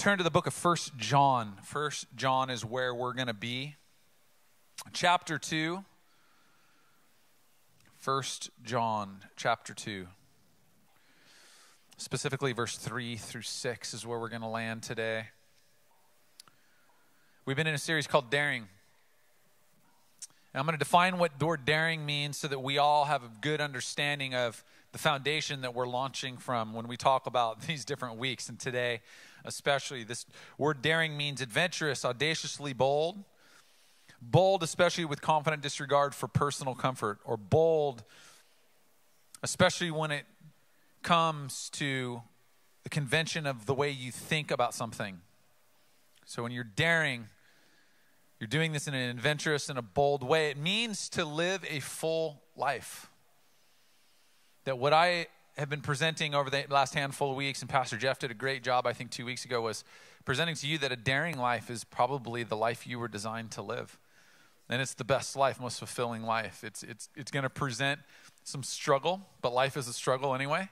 turn to the book of First John. First John is where we're going to be. Chapter 2. First John chapter 2. Specifically, verse 3 through 6 is where we're going to land today. We've been in a series called Daring. And I'm going to define what word daring means so that we all have a good understanding of the foundation that we're launching from when we talk about these different weeks. And today, especially, this word daring means adventurous, audaciously bold. Bold, especially with confident disregard for personal comfort, or bold, especially when it comes to the convention of the way you think about something. So when you're daring, you're doing this in an adventurous and a bold way. It means to live a full life. That what I have been presenting over the last handful of weeks, and Pastor Jeff did a great job, I think, two weeks ago, was presenting to you that a daring life is probably the life you were designed to live. And it's the best life, most fulfilling life. It's, it's, it's going to present some struggle, but life is a struggle anyway.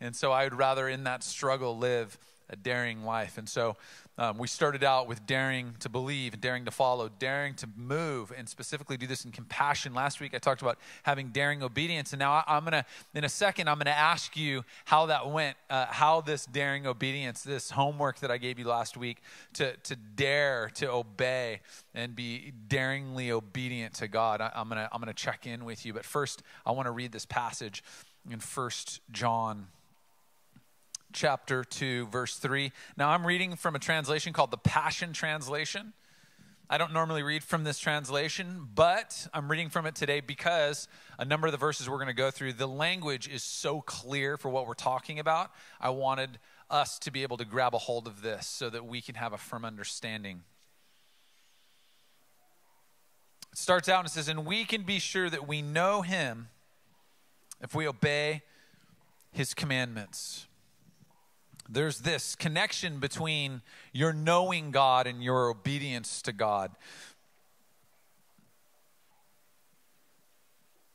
And so I would rather in that struggle live a daring life. And so um, we started out with daring to believe, and daring to follow, daring to move, and specifically do this in compassion. Last week I talked about having daring obedience, and now I, am gonna, in a second, I'm gonna ask you how that went, uh, how this daring obedience, this homework that I gave you last week, to to dare to obey and be daringly obedient to God. I, I'm gonna I'm gonna check in with you, but first I want to read this passage in First John chapter 2, verse 3. Now, I'm reading from a translation called the Passion Translation. I don't normally read from this translation, but I'm reading from it today because a number of the verses we're going to go through, the language is so clear for what we're talking about. I wanted us to be able to grab a hold of this so that we can have a firm understanding. It starts out and says, And we can be sure that we know him if we obey his commandments there's this connection between your knowing God and your obedience to God.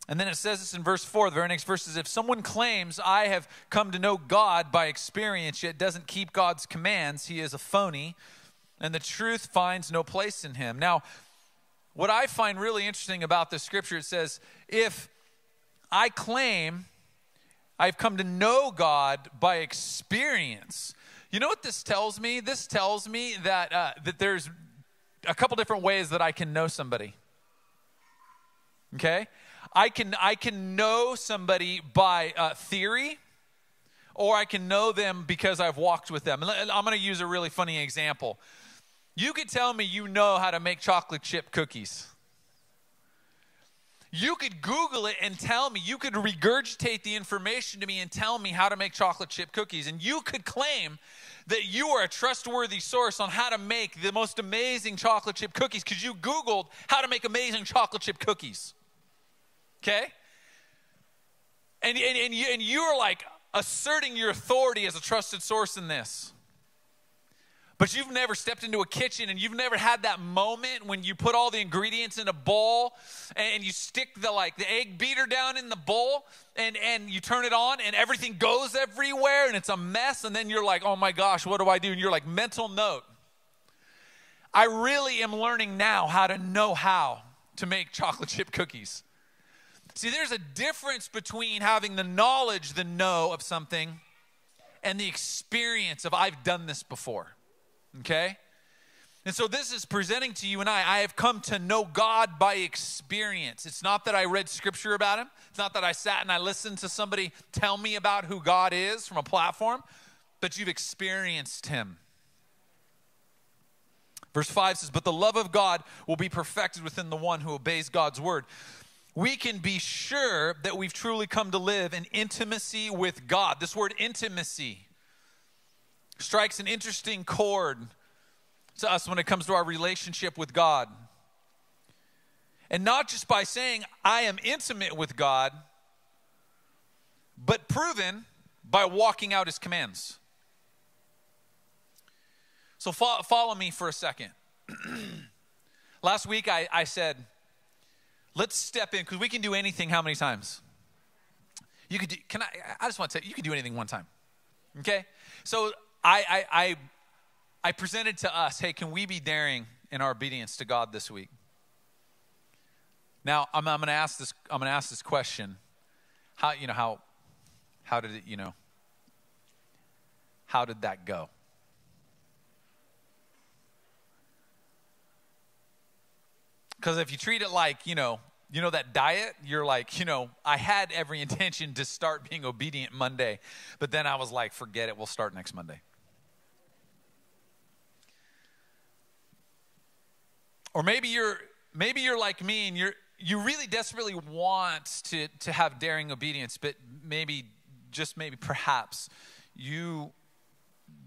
And then it says this in verse 4, the very next verse is if someone claims, I have come to know God by experience, yet doesn't keep God's commands, he is a phony, and the truth finds no place in him. Now, what I find really interesting about this scripture, it says, if I claim I've come to know God by experience. You know what this tells me? This tells me that, uh, that there's a couple different ways that I can know somebody. Okay? I can, I can know somebody by uh, theory, or I can know them because I've walked with them. I'm going to use a really funny example. You could tell me you know how to make chocolate chip cookies. You could Google it and tell me, you could regurgitate the information to me and tell me how to make chocolate chip cookies. And you could claim that you are a trustworthy source on how to make the most amazing chocolate chip cookies because you Googled how to make amazing chocolate chip cookies. Okay? And, and, and, you, and you're like asserting your authority as a trusted source in this. But you've never stepped into a kitchen and you've never had that moment when you put all the ingredients in a bowl and you stick the like the egg beater down in the bowl and and you turn it on and everything goes everywhere and it's a mess and then you're like, "Oh my gosh, what do I do?" And you're like, "Mental note. I really am learning now how to know how to make chocolate chip cookies." See, there's a difference between having the knowledge, the know of something and the experience of I've done this before. Okay? And so this is presenting to you and I, I have come to know God by experience. It's not that I read scripture about him. It's not that I sat and I listened to somebody tell me about who God is from a platform, but you've experienced him. Verse 5 says, But the love of God will be perfected within the one who obeys God's word. We can be sure that we've truly come to live in intimacy with God. This word intimacy strikes an interesting chord to us when it comes to our relationship with God. And not just by saying, I am intimate with God, but proven by walking out his commands. So fo- follow me for a second. Last week I, I said, let's step in because we can do anything how many times? You could do, can I, I just want to you, you can do anything one time. Okay? So I, I, I I presented to us, hey, can we be daring in our obedience to God this week? Now, I'm, I'm going to ask this. I'm going to ask this question. How you know how how did it you know how did that go? Because if you treat it like you know you know that diet you're like you know i had every intention to start being obedient monday but then i was like forget it we'll start next monday or maybe you're maybe you're like me and you're you really desperately want to to have daring obedience but maybe just maybe perhaps you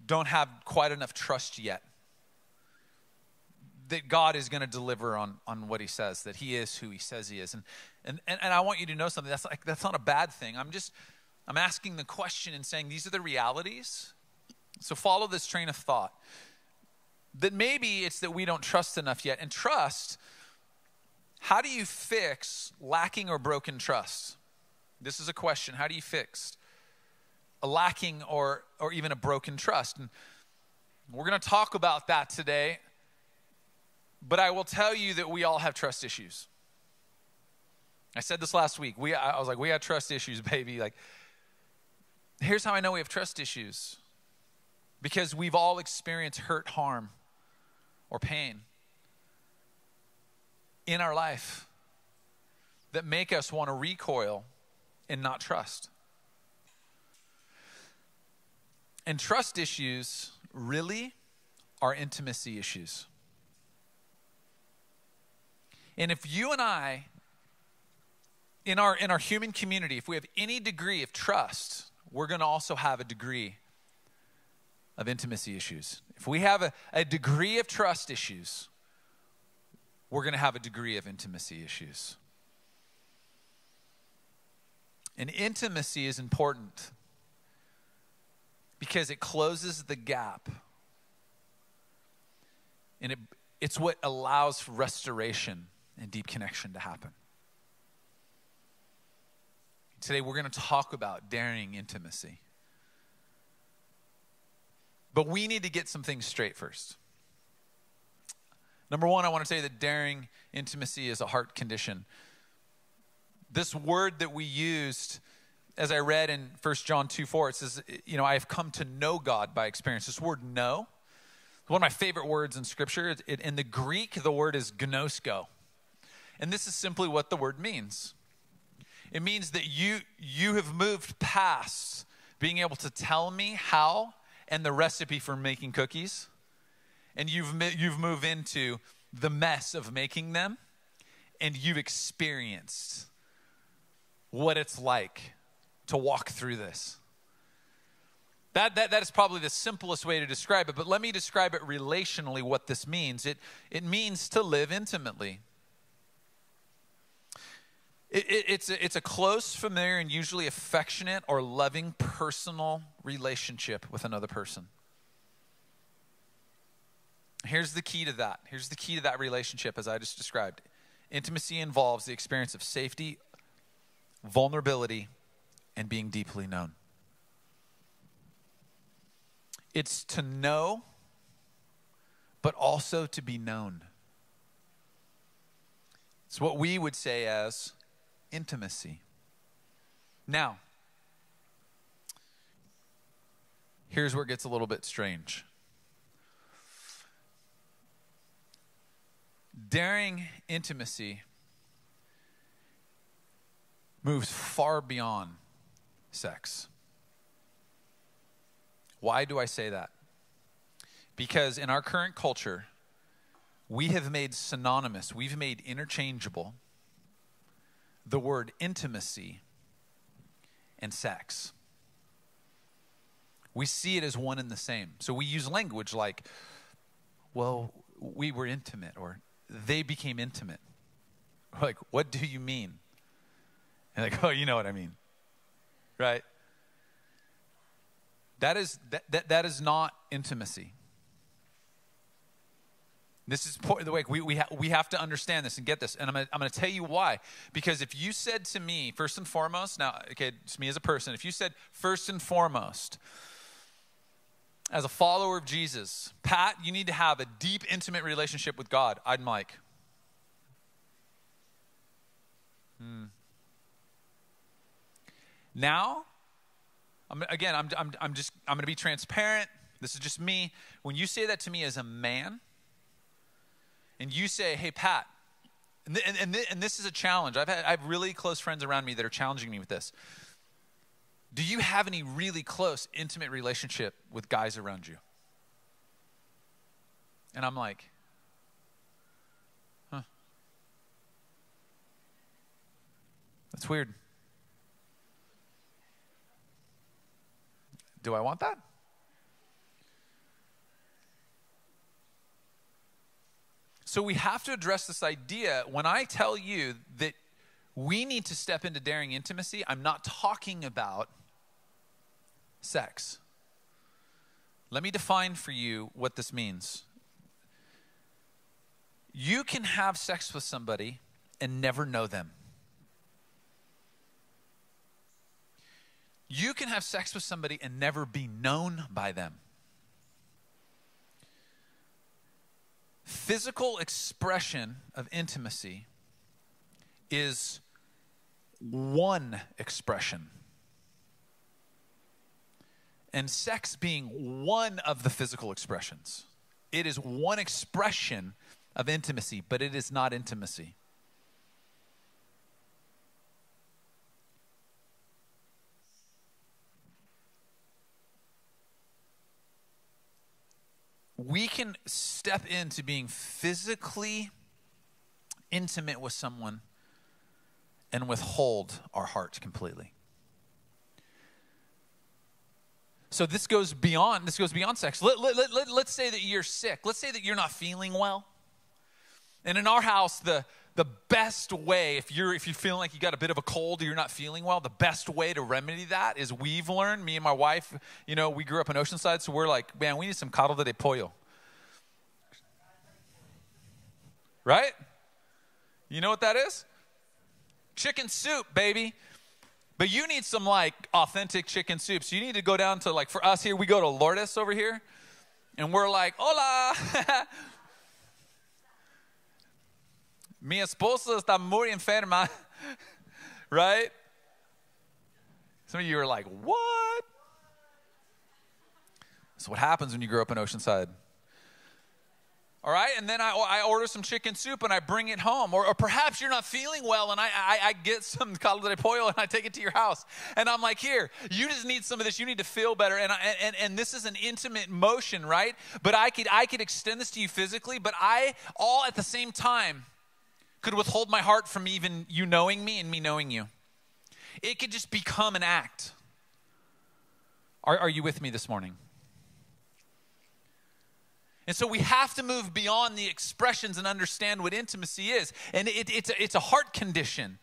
don't have quite enough trust yet that God is going to deliver on, on what he says, that he is who he says he is. And, and, and, I want you to know something. That's, like, that's not a bad thing. I'm just, I'm asking the question and saying these are the realities. So follow this train of thought. That maybe it's that we don't trust enough yet. And trust, how do you fix lacking or broken trust? This is a question. How do you fix a lacking or, or even a broken trust? And we're going to talk about that today but I will tell you that we all have trust issues. I said this last week. We, I was like, we have trust issues, baby. Like, here's how I know we have trust issues because we've all experienced hurt, harm, or pain in our life that make us want to recoil and not trust. And trust issues really are intimacy issues. And if you and I, in our, in our human community, if we have any degree of trust, we're going to also have a degree of intimacy issues. If we have a, a degree of trust issues, we're going to have a degree of intimacy issues. And intimacy is important because it closes the gap. And it, it's what allows restoration and deep connection to happen. Today, we're going to talk about daring intimacy. But we need to get some things straight first. Number one, I want to say that daring intimacy is a heart condition. This word that we used, as I read in 1 John 2 4, it says, You know, I have come to know God by experience. This word know, one of my favorite words in Scripture. It, in the Greek, the word is gnosko. And this is simply what the word means. It means that you you have moved past being able to tell me how and the recipe for making cookies. And you've you've moved into the mess of making them and you've experienced what it's like to walk through this. That, that, that is probably the simplest way to describe it, but let me describe it relationally what this means. It, it means to live intimately. It, it, it's, a, it's a close, familiar, and usually affectionate or loving personal relationship with another person. Here's the key to that. Here's the key to that relationship, as I just described. Intimacy involves the experience of safety, vulnerability, and being deeply known. It's to know, but also to be known. It's what we would say as intimacy. Now, here's where it gets a little bit strange. Daring intimacy moves far beyond sex. Why do I say that? Because in our current culture, we have made synonymous, we've made interchangeable the word intimacy and sex. We see it as one and the same. So we use language like, well, we were intimate, or they became intimate. We're like, what do you mean? And like, oh, you know what I mean. Right? That is that, that, that is not intimacy. This is the way we, we, ha- we have to understand this and get this. And I'm going I'm to tell you why. Because if you said to me, first and foremost, now, okay, it's me as a person, if you said, first and foremost, as a follower of Jesus, Pat, you need to have a deep, intimate relationship with God. I'd like, hmm. Now, I'm, again, I'm, I'm, I'm just, I'm going to be transparent. This is just me. When you say that to me as a man, and you say, hey, Pat, and, and, and, this is a challenge. I've had I have really close friends around me that are challenging me with this. Do you have any really close, intimate relationship with guys around you? And I'm like, huh. That's weird. Do I want that? So we have to address this idea. When I tell you that we need to step into daring intimacy, I'm not talking about sex. Let me define for you what this means. You can have sex with somebody and never know them. You can have sex with somebody and never be known by them. Physical expression of intimacy is one expression. And sex being one of the physical expressions. It is one expression of intimacy, but it is not intimacy. We can step into being physically intimate with someone and withhold our hearts completely. So this goes beyond this goes beyond sex. Let, let, let, let, let's say that you're sick. Let's say that you're not feeling well. And in our house, the the best way, if you're if you're feeling like you got a bit of a cold or you're not feeling well, the best way to remedy that is we've learned, me and my wife, you know, we grew up in Oceanside, so we're like, man, we need some caldo de pollo. Right? You know what that is? Chicken soup, baby. But you need some like authentic chicken soup. So you need to go down to like for us here, we go to Lourdes over here, and we're like, hola. Mi esposa está muy enferma, right? Some of you are like, what? That's what happens when you grow up in Oceanside. All right, and then I, I order some chicken soup and I bring it home. Or, or perhaps you're not feeling well and I, I, I get some caldo de pollo and I take it to your house. And I'm like, here, you just need some of this. You need to feel better. And, I, and, and this is an intimate motion, right? But I could, I could extend this to you physically, but I, all at the same time, could withhold my heart from even you knowing me and me knowing you. It could just become an act. Are, are you with me this morning? And so we have to move beyond the expressions and understand what intimacy is. And it, it's, a, it's a heart condition.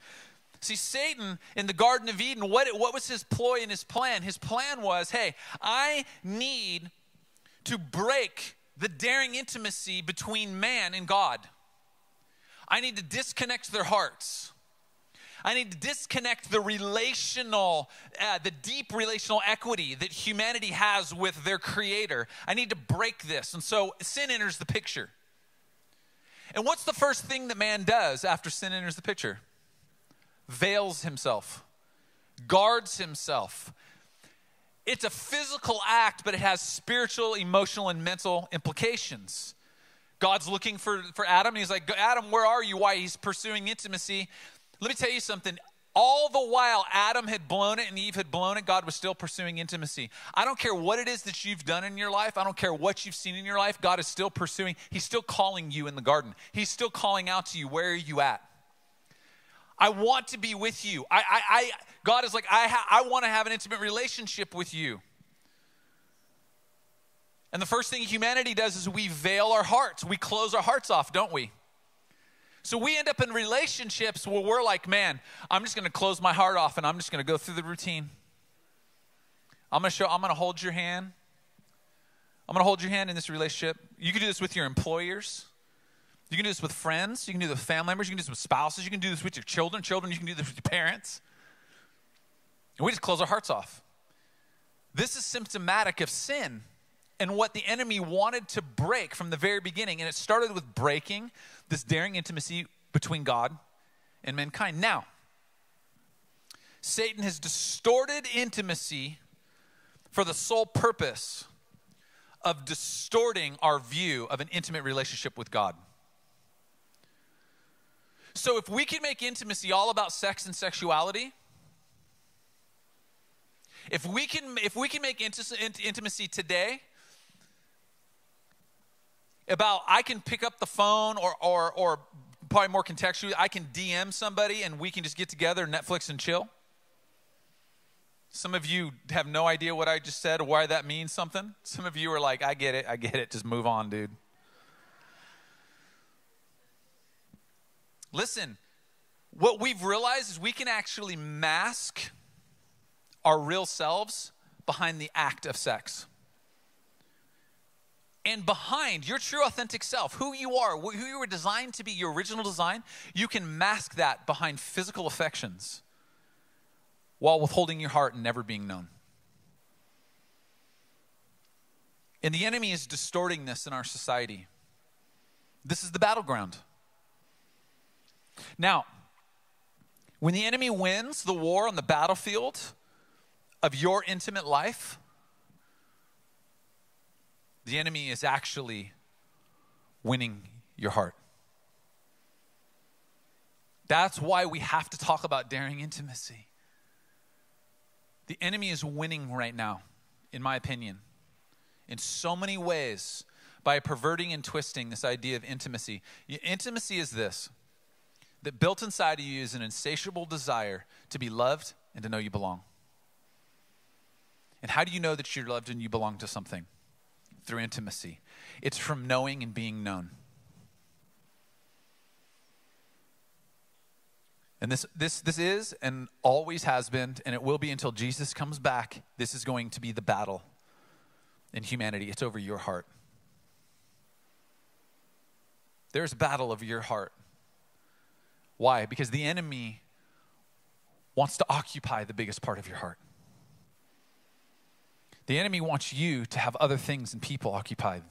See, Satan in the Garden of Eden, what, what was his ploy and his plan? His plan was hey, I need to break the daring intimacy between man and God. I need to disconnect their hearts. I need to disconnect the relational, uh, the deep relational equity that humanity has with their creator. I need to break this. And so sin enters the picture. And what's the first thing that man does after sin enters the picture? Veils himself, guards himself. It's a physical act, but it has spiritual, emotional, and mental implications. God's looking for, for Adam, and he's like, Adam, where are you? Why? He's pursuing intimacy. Let me tell you something. All the while Adam had blown it and Eve had blown it, God was still pursuing intimacy. I don't care what it is that you've done in your life. I don't care what you've seen in your life. God is still pursuing. He's still calling you in the garden. He's still calling out to you. Where are you at? I want to be with you. I, I, I God is like, I, ha- I want to have an intimate relationship with you. And the first thing humanity does is we veil our hearts. We close our hearts off, don't we? So we end up in relationships where we're like, man, I'm just going to close my heart off and I'm just going to go through the routine. I'm going to show, I'm going to hold your hand. I'm going to hold your hand in this relationship. You can do this with your employers. You can do this with friends. You can do this with family members. You can do this with spouses. You can do this with your children. Children, you can do this with your parents. And we just close our hearts off. This is symptomatic of sin and what the enemy wanted to break from the very beginning. And it started with breaking this daring intimacy between God and mankind. Now, Satan has distorted intimacy for the sole purpose of distorting our view of an intimate relationship with God. So, if we can make intimacy all about sex and sexuality, if we can, if we can make intimacy today about I can pick up the phone or, or, or probably more contextually, I can DM somebody and we can just get together, Netflix and chill. Some of you have no idea what I just said or why that means something. Some of you are like, I get it, I get it, just move on, dude. Listen, what we've realized is we can actually mask our real selves behind the act of sex. And behind your true authentic self, who you are, who you were designed to be, your original design, you can mask that behind physical affections while withholding your heart and never being known. And the enemy is distorting this in our society. This is the battleground. Now, when the enemy wins the war on the battlefield of your intimate life, the enemy is actually winning your heart. That's why we have to talk about daring intimacy. The enemy is winning right now, in my opinion, in so many ways by perverting and twisting this idea of intimacy. Intimacy is this that built inside of you is an insatiable desire to be loved and to know you belong. And how do you know that you're loved and you belong to something? Through intimacy. It's from knowing and being known. And this, this, this is and always has been, and it will be until Jesus comes back. This is going to be the battle in humanity. It's over your heart. There's a battle over your heart. Why? Because the enemy wants to occupy the biggest part of your heart. The enemy wants you to have other things and people occupy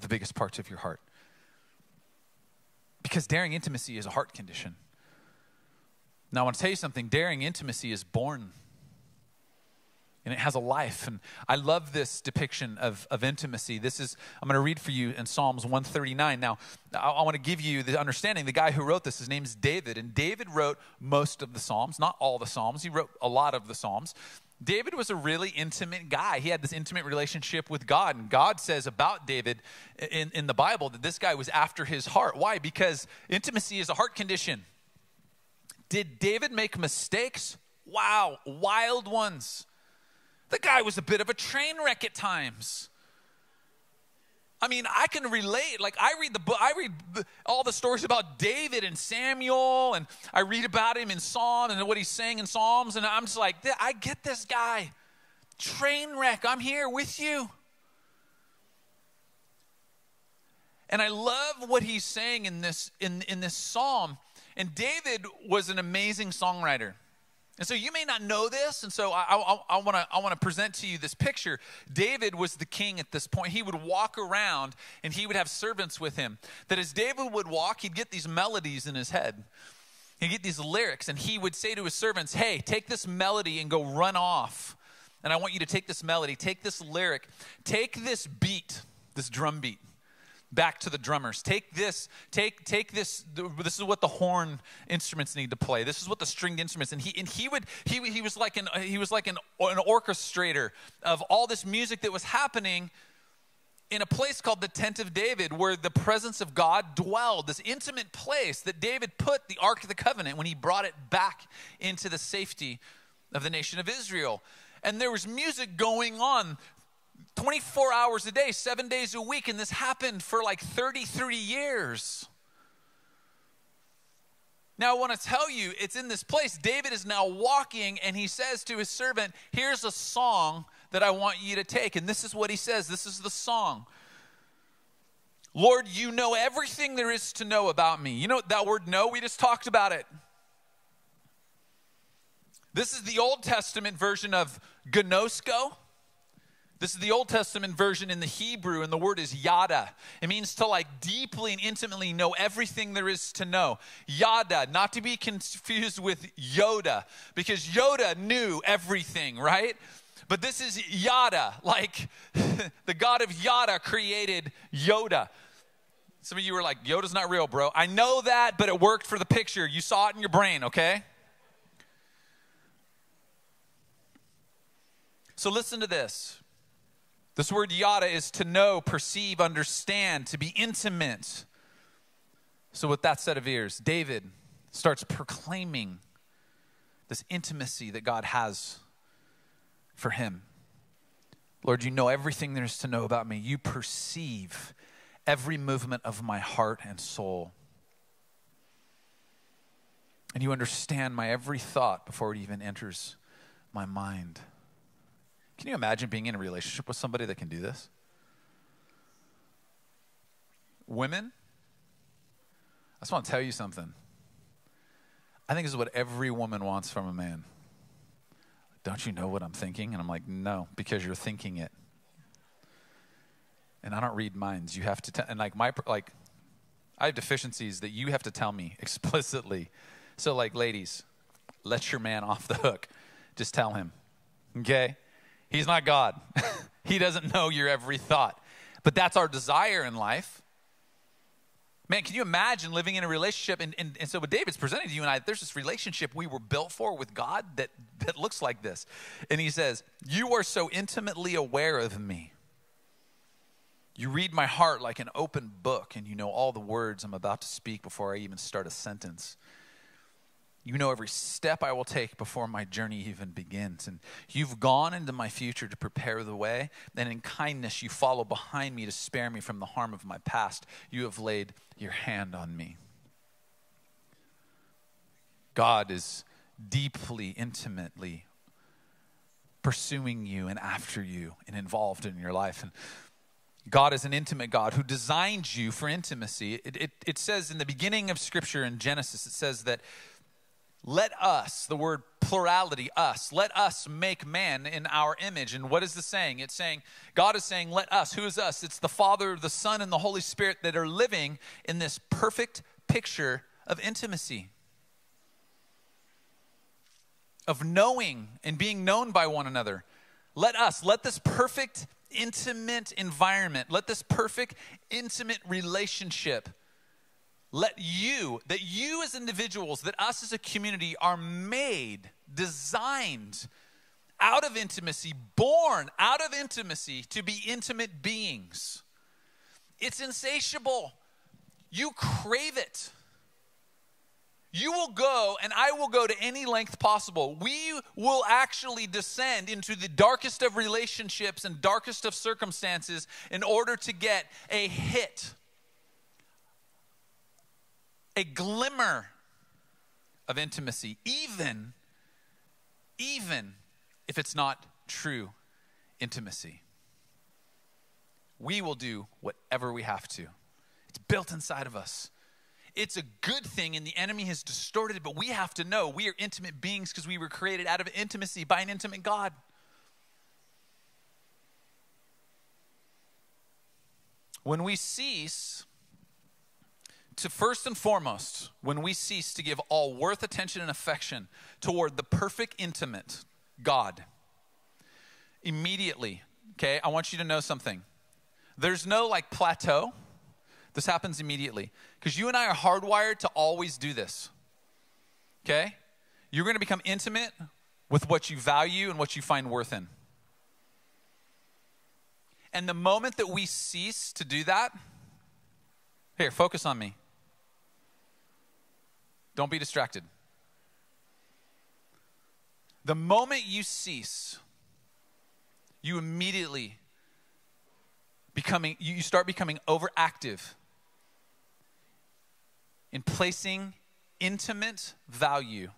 the biggest parts of your heart. Because daring intimacy is a heart condition. Now, I want to tell you something daring intimacy is born and it has a life. And I love this depiction of, of intimacy. This is, I'm going to read for you in Psalms 139. Now, I, I want to give you the understanding. The guy who wrote this, his name is David. And David wrote most of the Psalms, not all the Psalms. He wrote a lot of the Psalms. David was a really intimate guy. He had this intimate relationship with God. And God says about David in, in the Bible that this guy was after his heart. Why? Because intimacy is a heart condition. Did David make mistakes? Wow, wild ones. The guy was a bit of a train wreck at times. I mean, I can relate. Like I read the book, I read all the stories about David and Samuel, and I read about him in Psalm and what he's saying in Psalms, and I'm just like, I get this guy. Train wreck. I'm here with you. And I love what he's saying in this in, in this psalm. And David was an amazing songwriter. And so you may not know this, and so I, I, I want to present to you this picture. David was the king at this point. He would walk around, and he would have servants with him. That as David would walk, he'd get these melodies in his head. He'd get these lyrics, and he would say to his servants, "Hey, take this melody and go run off. And I want you to take this melody, take this lyric, take this beat, this drum be." Back to the drummers. Take this, take take this. This is what the horn instruments need to play. This is what the stringed instruments. And he and he would he he was like an he was like an an orchestrator of all this music that was happening in a place called the tent of David, where the presence of God dwelled. This intimate place that David put the ark of the covenant when he brought it back into the safety of the nation of Israel. And there was music going on 24 hours a day, seven days a week, and this happened for like 33 years. Now, I want to tell you, it's in this place. David is now walking, and he says to his servant, Here's a song that I want you to take. And this is what he says this is the song. Lord, you know everything there is to know about me. You know that word know? We just talked about it. This is the Old Testament version of gnosko. This is the Old Testament version in the Hebrew, and the word is yada. It means to like deeply and intimately know everything there is to know. Yada, not to be confused with Yoda, because Yoda knew everything, right? But this is Yada, like the God of Yada created Yoda. Some of you were like, Yoda's not real, bro. I know that, but it worked for the picture. You saw it in your brain, okay? So listen to this. This word yada is to know, perceive, understand, to be intimate. So, with that set of ears, David starts proclaiming this intimacy that God has for him. Lord, you know everything there is to know about me. You perceive every movement of my heart and soul. And you understand my every thought before it even enters my mind. Can you imagine being in a relationship with somebody that can do this? Women, I just want to tell you something. I think this is what every woman wants from a man. Don't you know what I'm thinking? And I'm like, no, because you're thinking it. And I don't read minds. You have to tell, and like my, like, I have deficiencies that you have to tell me explicitly. So, like, ladies, let your man off the hook. Just tell him, okay? He's not God. he doesn't know your every thought. But that's our desire in life. Man, can you imagine living in a relationship? And, and, and so, what David's presenting to you and I, there's this relationship we were built for with God that, that looks like this. And he says, You are so intimately aware of me. You read my heart like an open book, and you know all the words I'm about to speak before I even start a sentence. You know every step I will take before my journey even begins. And you've gone into my future to prepare the way. And in kindness, you follow behind me to spare me from the harm of my past. You have laid your hand on me. God is deeply, intimately pursuing you and after you and involved in your life. And God is an intimate God who designed you for intimacy. It, it, it says in the beginning of Scripture in Genesis, it says that let us, the word plurality, us, let us make man in our image. And what is the saying? It's saying, God is saying, let us. Who is us? It's the Father, the Son, and the Holy Spirit that are living in this perfect picture of intimacy, of knowing and being known by one another. Let us, let this perfect, intimate environment, let this perfect, intimate relationship let you, that you as individuals, that us as a community are made, designed out of intimacy, born out of intimacy to be intimate beings. It's insatiable. You crave it. You will go, and I will go to any length possible. We will actually descend into the darkest of relationships and darkest of circumstances in order to get a hit a glimmer of intimacy, even, even if it's not true intimacy. We will do whatever we have to. It's built inside of us. It's a good thing, and the enemy has distorted it, but we have to know we are intimate beings because we were created out of intimacy by an intimate God. When we cease to first and foremost, when we cease to give all worth, attention, and affection toward the perfect, intimate God, immediately, okay, I want you to know something. There's no like plateau. This happens immediately because you and I are hardwired to always do this, okay? You're going to become intimate with what you value and what you find worth in. And the moment that we cease to do that, here, focus on me. Don't be distracted. The moment you cease, you immediately becoming you start becoming overactive in placing intimate value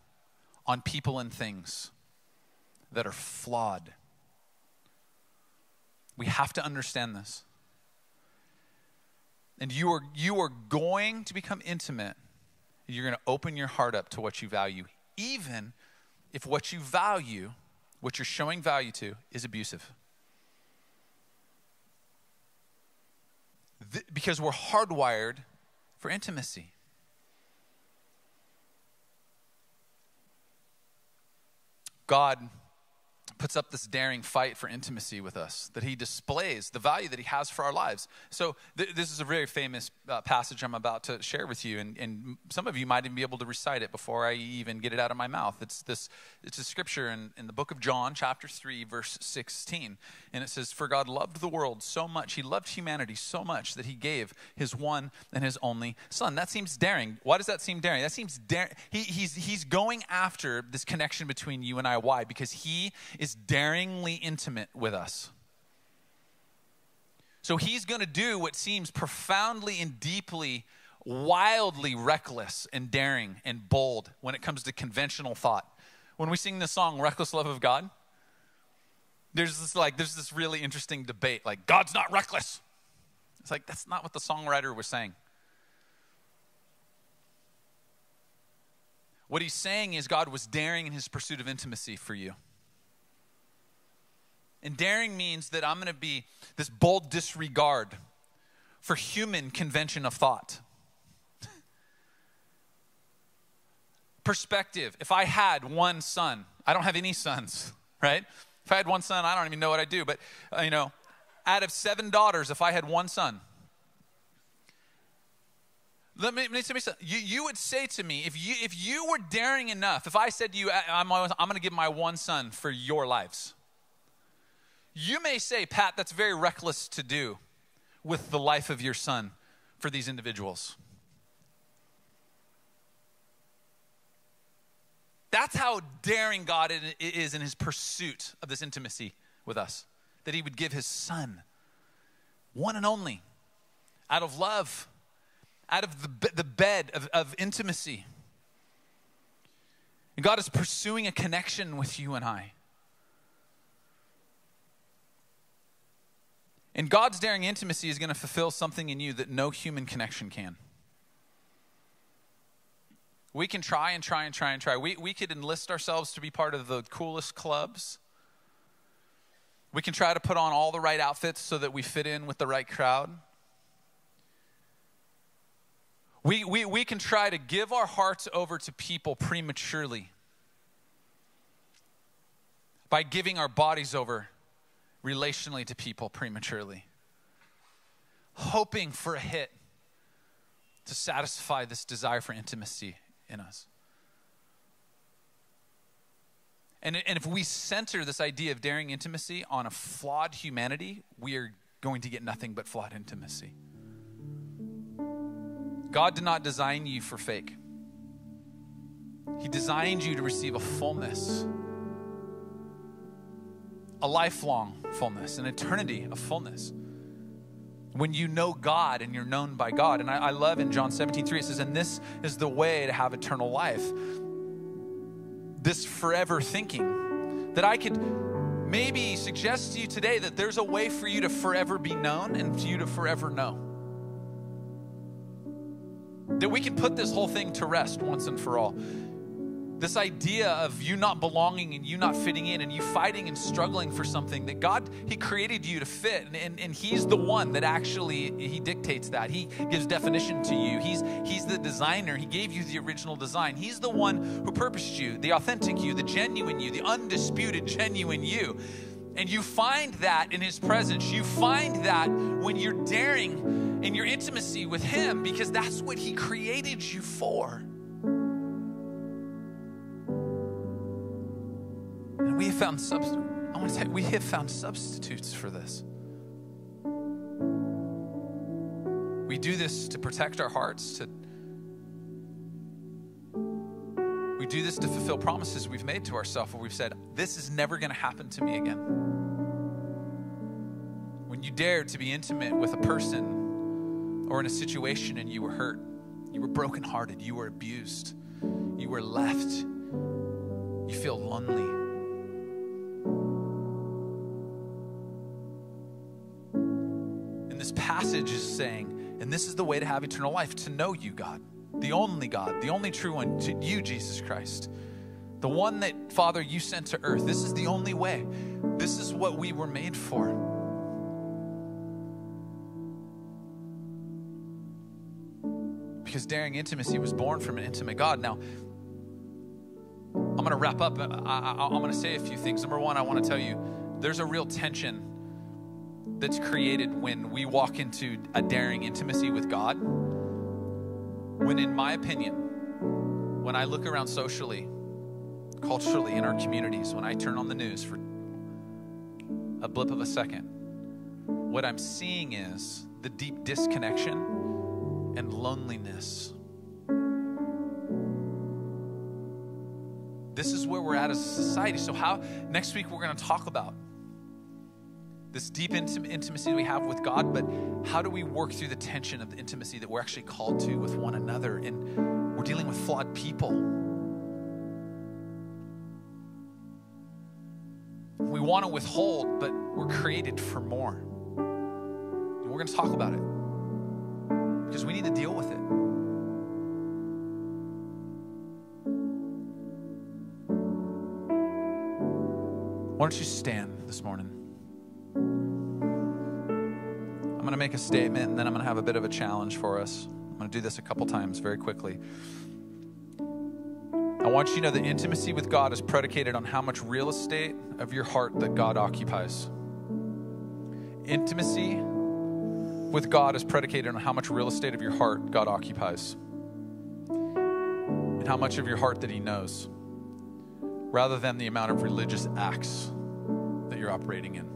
on people and things that are flawed. We have to understand this. And you are you are going to become intimate you're going to open your heart up to what you value, even if what you value, what you're showing value to, is abusive. Th- because we're hardwired for intimacy. God puts up this daring fight for intimacy with us, that he displays the value that he has for our lives. So, th- this is a very famous uh, passage I'm about to share with you, and, and, some of you might even be able to recite it before I even get it out of my mouth. It's this it's a scripture in, in the book of John, chapter 3, verse 16. And it says, For God loved the world so much, he loved humanity so much that he gave his one and his only son. That seems daring. Why does that seem daring? That seems daring. He, he's, he's going after this connection between you and I. Why? Because he daringly intimate with us. So he's going to do what seems profoundly and deeply, wildly reckless and daring and bold when it comes to conventional thought. When we sing the song Reckless Love of God, there's this like there's this really interesting debate like God's not reckless. It's like that's not what the songwriter was saying. What he's saying is God was daring in his pursuit of intimacy for you. And daring means that I'm going to be this bold disregard for human convention of thought. Perspective. If I had one son, I don't have any sons, right? If I had one son, I don't even know what I'd do. But, uh, you know, out of seven daughters, if I had one son, let me, let me say something. You, you would say to me, if you, if you were daring enough, if I said to you, I'm, I'm going to give my one son for your lives, you may say, Pat, that's very reckless to do with the life of your son for these individuals. That's how daring God is in his pursuit of this intimacy with us. That he would give his son, one and only, out of love, out of the, the bed of, of intimacy. And God is pursuing a connection with you and I. And God's daring intimacy is going to fulfill something in you that no human connection can. We can try and try and try and try. We, we could enlist ourselves to be part of the coolest clubs. We can try to put on all the right outfits so that we fit in with the right crowd. We, we, we can try to give our hearts over to people prematurely by giving our bodies over relationally to people prematurely, hoping for a hit to satisfy this desire for intimacy in us. And, and if we center this idea of daring intimacy on a flawed humanity, we are going to get nothing but flawed intimacy. God did not design you for fake. He designed you to receive a fullness, a lifelong fullness, an eternity of fullness when you know God and you're known by God. And I, I, love in John 17, 3, it says, And this is the way to have eternal life. This forever thinking that I could maybe suggest to you today that there's a way for you to forever be known and for you to forever know. That we can put this whole thing to rest once and for all this idea of you not belonging and you not fitting in and you fighting and struggling for something that god he created you to fit and, and, and, he's the one that actually he dictates that. He gives definition to you. He's he's the designer. He gave you the original design. He's the one who purposed you the authentic you the genuine you the undisputed genuine you. And you find that in his presence. You find that when you're daring in your intimacy with him because that's what he created you for we have found substitutes. I want to say we have found substitutes for this. We do this to protect our hearts, to we do this to fulfill promises we've made to ourselves where we've said, This is never going to happen to me again. When you dared to be intimate with a person or in a situation and you were hurt, you were brokenhearted, you were abused, you were left, you feel lonely. Passage is saying, and this is the way to have eternal life to know you, God, the only God, the only true one, to you, Jesus Christ, the one that, Father, you sent to earth. This is the only way. This is what we were made for. because daring intimacy was born from an intimate God. Now, I'm going to wrap up. I, I'm going to say a few things. Number one, I want to tell you there's a real tension that's created when we walk into a daring intimacy with God. When, in my opinion, when I look around socially, culturally, in our communities, when I turn on the news for a blip of a second, what I'm seeing is the deep disconnection and loneliness. This is where we're at as a society. So, how next week we're going to talk about this deep intim- intimacy we have with God, but how do we work through the tension of the intimacy that we're actually called to with one another? And we're dealing with flawed people. We want to withhold, but we're created for more. And we're going to talk about it because we need to deal with it. Why don't you stand this morning? I'm going to make a statement and then I'm going to have a bit of a challenge for us. I'm going to do this a couple times very quickly. I want you to know that intimacy with God is predicated on how much real estate of your heart that God occupies. Intimacy with God is predicated on how much real estate of your heart God occupies and how much of your heart that He knows, rather than the amount of religious acts that you're operating in.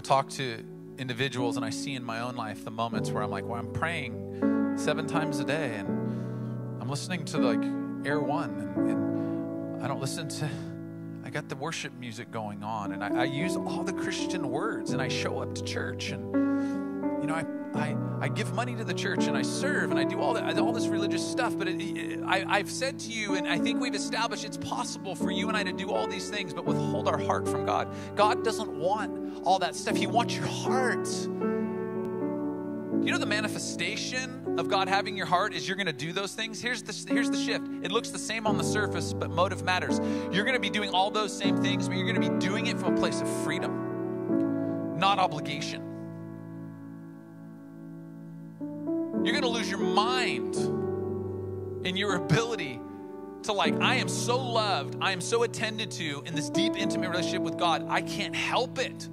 I talk to individuals and I see in my own life the moments where I'm like, well, I'm praying seven times a day and I'm listening to like Air One and, and I don't listen to, I got the worship music going on and I, I, use all the Christian words and I show up to church and, you know, I, I, I give money to the church and I serve and I do all that, all this religious stuff. But it, it, I, I've said to you, and I think we've established it's possible for you and I to do all these things, but withhold our heart from God. God doesn't want all that stuff. He wants your heart. You know the manifestation of God having your heart is you're going to do those things. Here's the here's the shift. It looks the same on the surface, but motive matters. You're going to be doing all those same things, but you're going to be doing it from a place of freedom, not obligation. You're going to lose your mind in your ability to like I am so loved, I am so attended to in this deep intimate relationship with God. I can't help it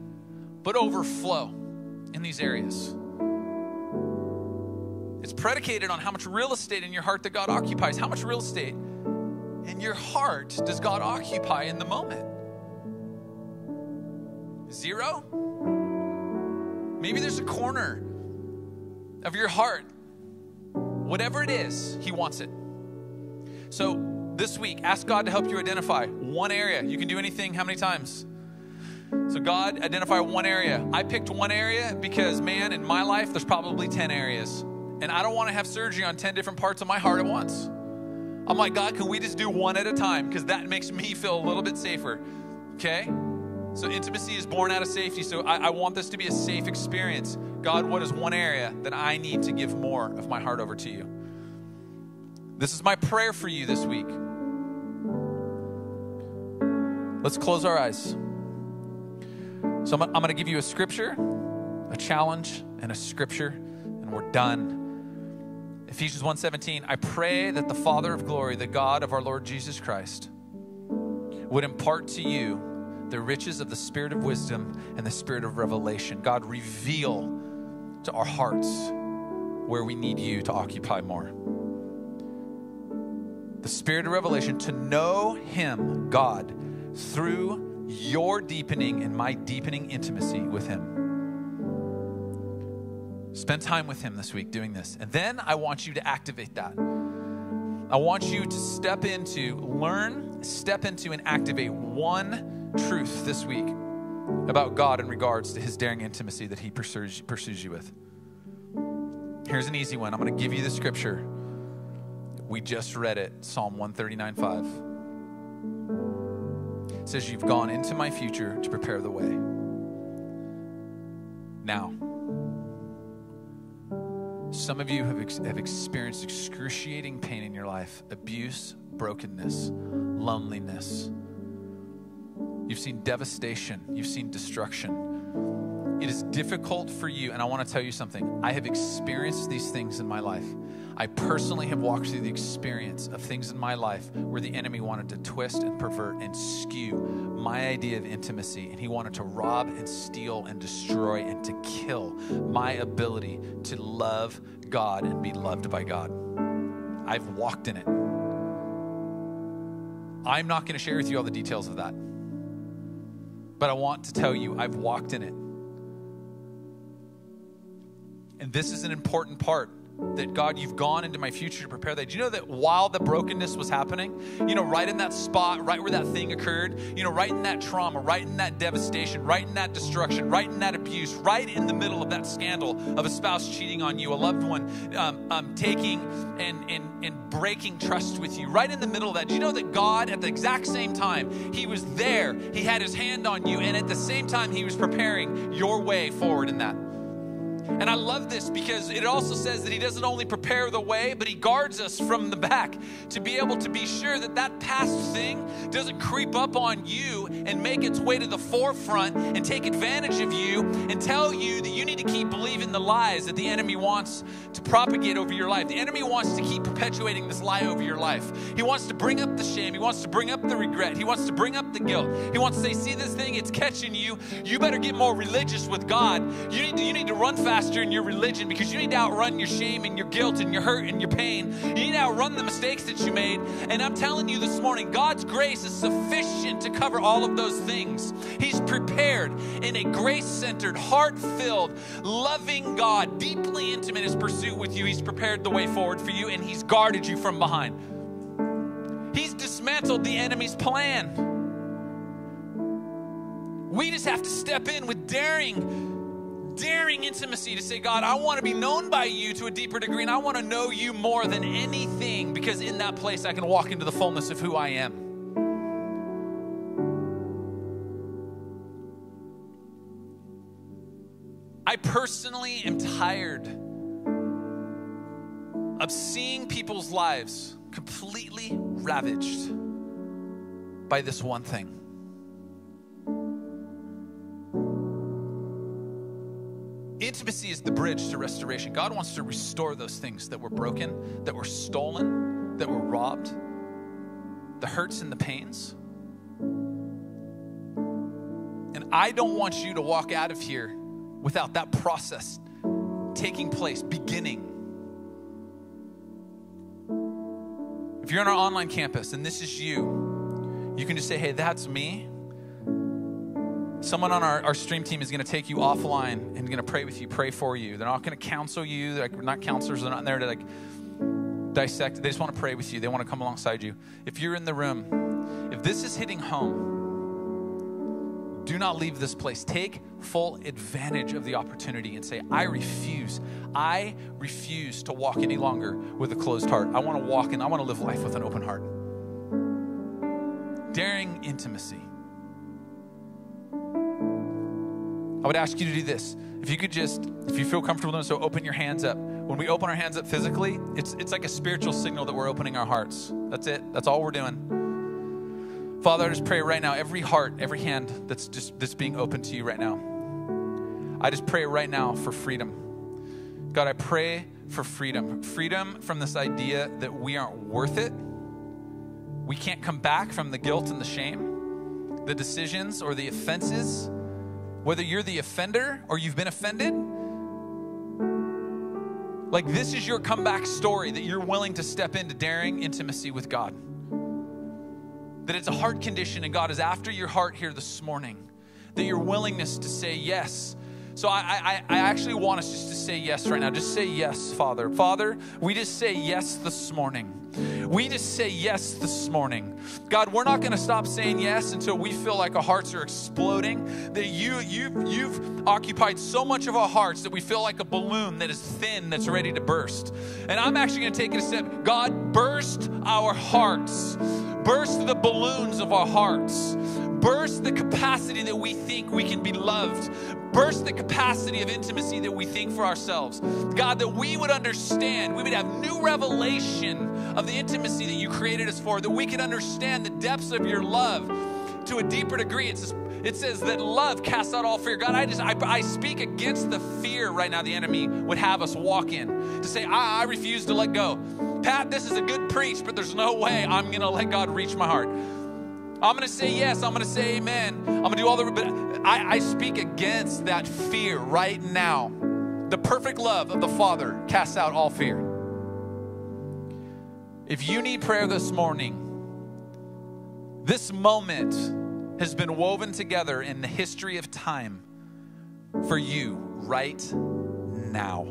but overflow in these areas. It's predicated on how much real estate in your heart that God occupies. How much real estate in your heart does God occupy in the moment? Zero? Maybe there's a corner of your heart. Whatever it is, He wants it. So this week, ask God to help you identify one area. You can do anything how many times? So, God, identify one area. I picked one area because, man, in my life, there's probably 10 areas. And I don't want to have surgery on 10 different parts of my heart at once. I'm like, God, can we just do one at a time? Because that makes me feel a little bit safer. Okay? So, intimacy is born out of safety. So, I, I, want this to be a safe experience. God, what is one area that I need to give more of my heart over to you? This is my prayer for you this week. Let's close our eyes. So, I'm, I'm going to give you a scripture, a challenge, and a scripture, and we're done. Ephesians 1:17 I pray that the Father of glory the God of our Lord Jesus Christ would impart to you the riches of the spirit of wisdom and the spirit of revelation God reveal to our hearts where we need you to occupy more the spirit of revelation to know him God through your deepening and my deepening intimacy with him Spend time with Him this week doing this. And then I want you to activate that. I want you to step into, learn, step into, and activate one truth this week about God in regards to His daring intimacy that He pursues, pursues you with. Here's an easy one. I'm going to give you the scripture. We just read it Psalm 139 5. It says, You've gone into my future to prepare the way. Now, some of you have, ex- have experienced excruciating pain in your life abuse, brokenness, loneliness. You've seen devastation, you've seen destruction. it is difficult for you, and I want to tell you something. I have experienced these things in my life. I personally have walked through the experience of things in my life where the enemy wanted to twist and pervert and skew my idea of intimacy, and he wanted to rob and steal and destroy and to kill my ability to love God and be loved by God. I've walked in it. I'm not going to share with you all the details of that. But I want to tell you, I've walked in it. And this is an important part that God, you've gone into my future to prepare that. Do you know that while the brokenness was happening, you know, right in that spot, right where that thing occurred, you know, right in that trauma, right in that devastation, right in that destruction, right in that abuse, right in the middle of that scandal of a spouse cheating on you, a loved one um, um, taking and, and, and breaking trust with you, right in the middle of that, do you know that God, at the exact same time, He was there, He had His hand on you, and at the same time, He was preparing your way forward in that. And I love this because it also says that He doesn't only prepare the way, but He guards us from the back to be able to be sure that that past thing doesn't creep up on you and make its way to the forefront and take advantage of you and tell you that you need to keep believing the lies that the enemy wants to propagate over your life. The enemy wants to keep perpetuating this lie over your life. He wants to bring up the shame, He wants to bring up the regret, He wants to bring up the guilt. He wants to say, See this thing, it's catching you. You better get more religious with God. You need to, you need to run fast faster in your religion because you need to outrun your shame and your guilt and your hurt and your pain. You need to outrun the mistakes that you made. And I'm telling you this morning, God's grace is sufficient to cover all of those things. He's prepared in a grace centered, heart filled, loving God, deeply intimate in his pursuit with you. He's prepared the way forward for you and he's guarded you from behind. He's dismantled the enemy's plan. We just have to step in with daring daring intimacy to say, God, I want to be known by you to a deeper degree, and I want to know you more than anything because in that place I can walk into the fullness of who I am. I personally am tired of seeing people's lives completely ravaged by this one thing. Intimacy is the bridge to restoration. God wants to restore those things that were broken, that were stolen, that were robbed, the hurts and the pains. And I don't want you to walk out of here without that process taking place, beginning. If you're on our online campus and this is you, you can just say, hey, that's me. Someone on our, our stream team is going to take you offline and going to pray with you, pray for you. They're not going to counsel you. They're like, not counselors. They're not there to like dissect. They just want to pray with you. They want to come alongside you. If you're in the room, if this is hitting home, do not leave this place. Take full advantage of the opportunity and say, I refuse. I refuse to walk any longer with a closed heart. I want to walk and I want to live life with an open heart. Daring intimacy. I would ask you to do this. If you could just, if you feel comfortable doing so, open your hands up. When we open our hands up physically, it's, it's like a spiritual signal that we're opening our hearts. That's it. That's all we're doing. Father, I just pray right now, every heart, every hand that's just that's being open to you right now. I just pray right now for freedom. God, I pray for freedom. Freedom from this idea that we aren't worth it. We can't come back from the guilt and the shame, the decisions or the offenses whether you're the offender or you've been offended, like this is your comeback story that you're willing to step into daring intimacy with God. That it's a heart condition and God is after your heart here this morning. That your willingness to say yes. So I, I, I actually want us just to say yes right now. Just say yes, Father. Father, we just say yes this morning. We just say yes this morning. God, we're not going to stop saying yes until we feel like our hearts are exploding. That you, you, you've occupied so much of our hearts that we feel like a balloon that is thin, that's ready to burst. And I'm actually going to take it a step. God, burst our hearts, burst the balloons of our hearts burst the capacity that we think we can be loved, burst the capacity of intimacy that we think for ourselves. God, that we would understand, we would have new revelation of the intimacy that you created us for, that we can understand the depths of your love to a deeper degree. It's, It says that love casts out all fear. God, I just I, I speak against the fear right now the enemy would have us walk in. To say, I, I refuse to let go. Pat, this is a good preach, but there's no way I'm gonna let God reach my heart. I'm gonna say yes, I'm gonna say amen. I'm gonna do all the but I, I speak against that fear right now. The perfect love of the Father casts out all fear. If you need prayer this morning, this moment has been woven together in the history of time for you right now.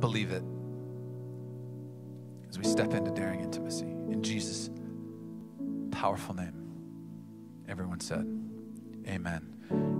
Believe it as we step into daring intimacy in Jesus' powerful name. Everyone said, Amen.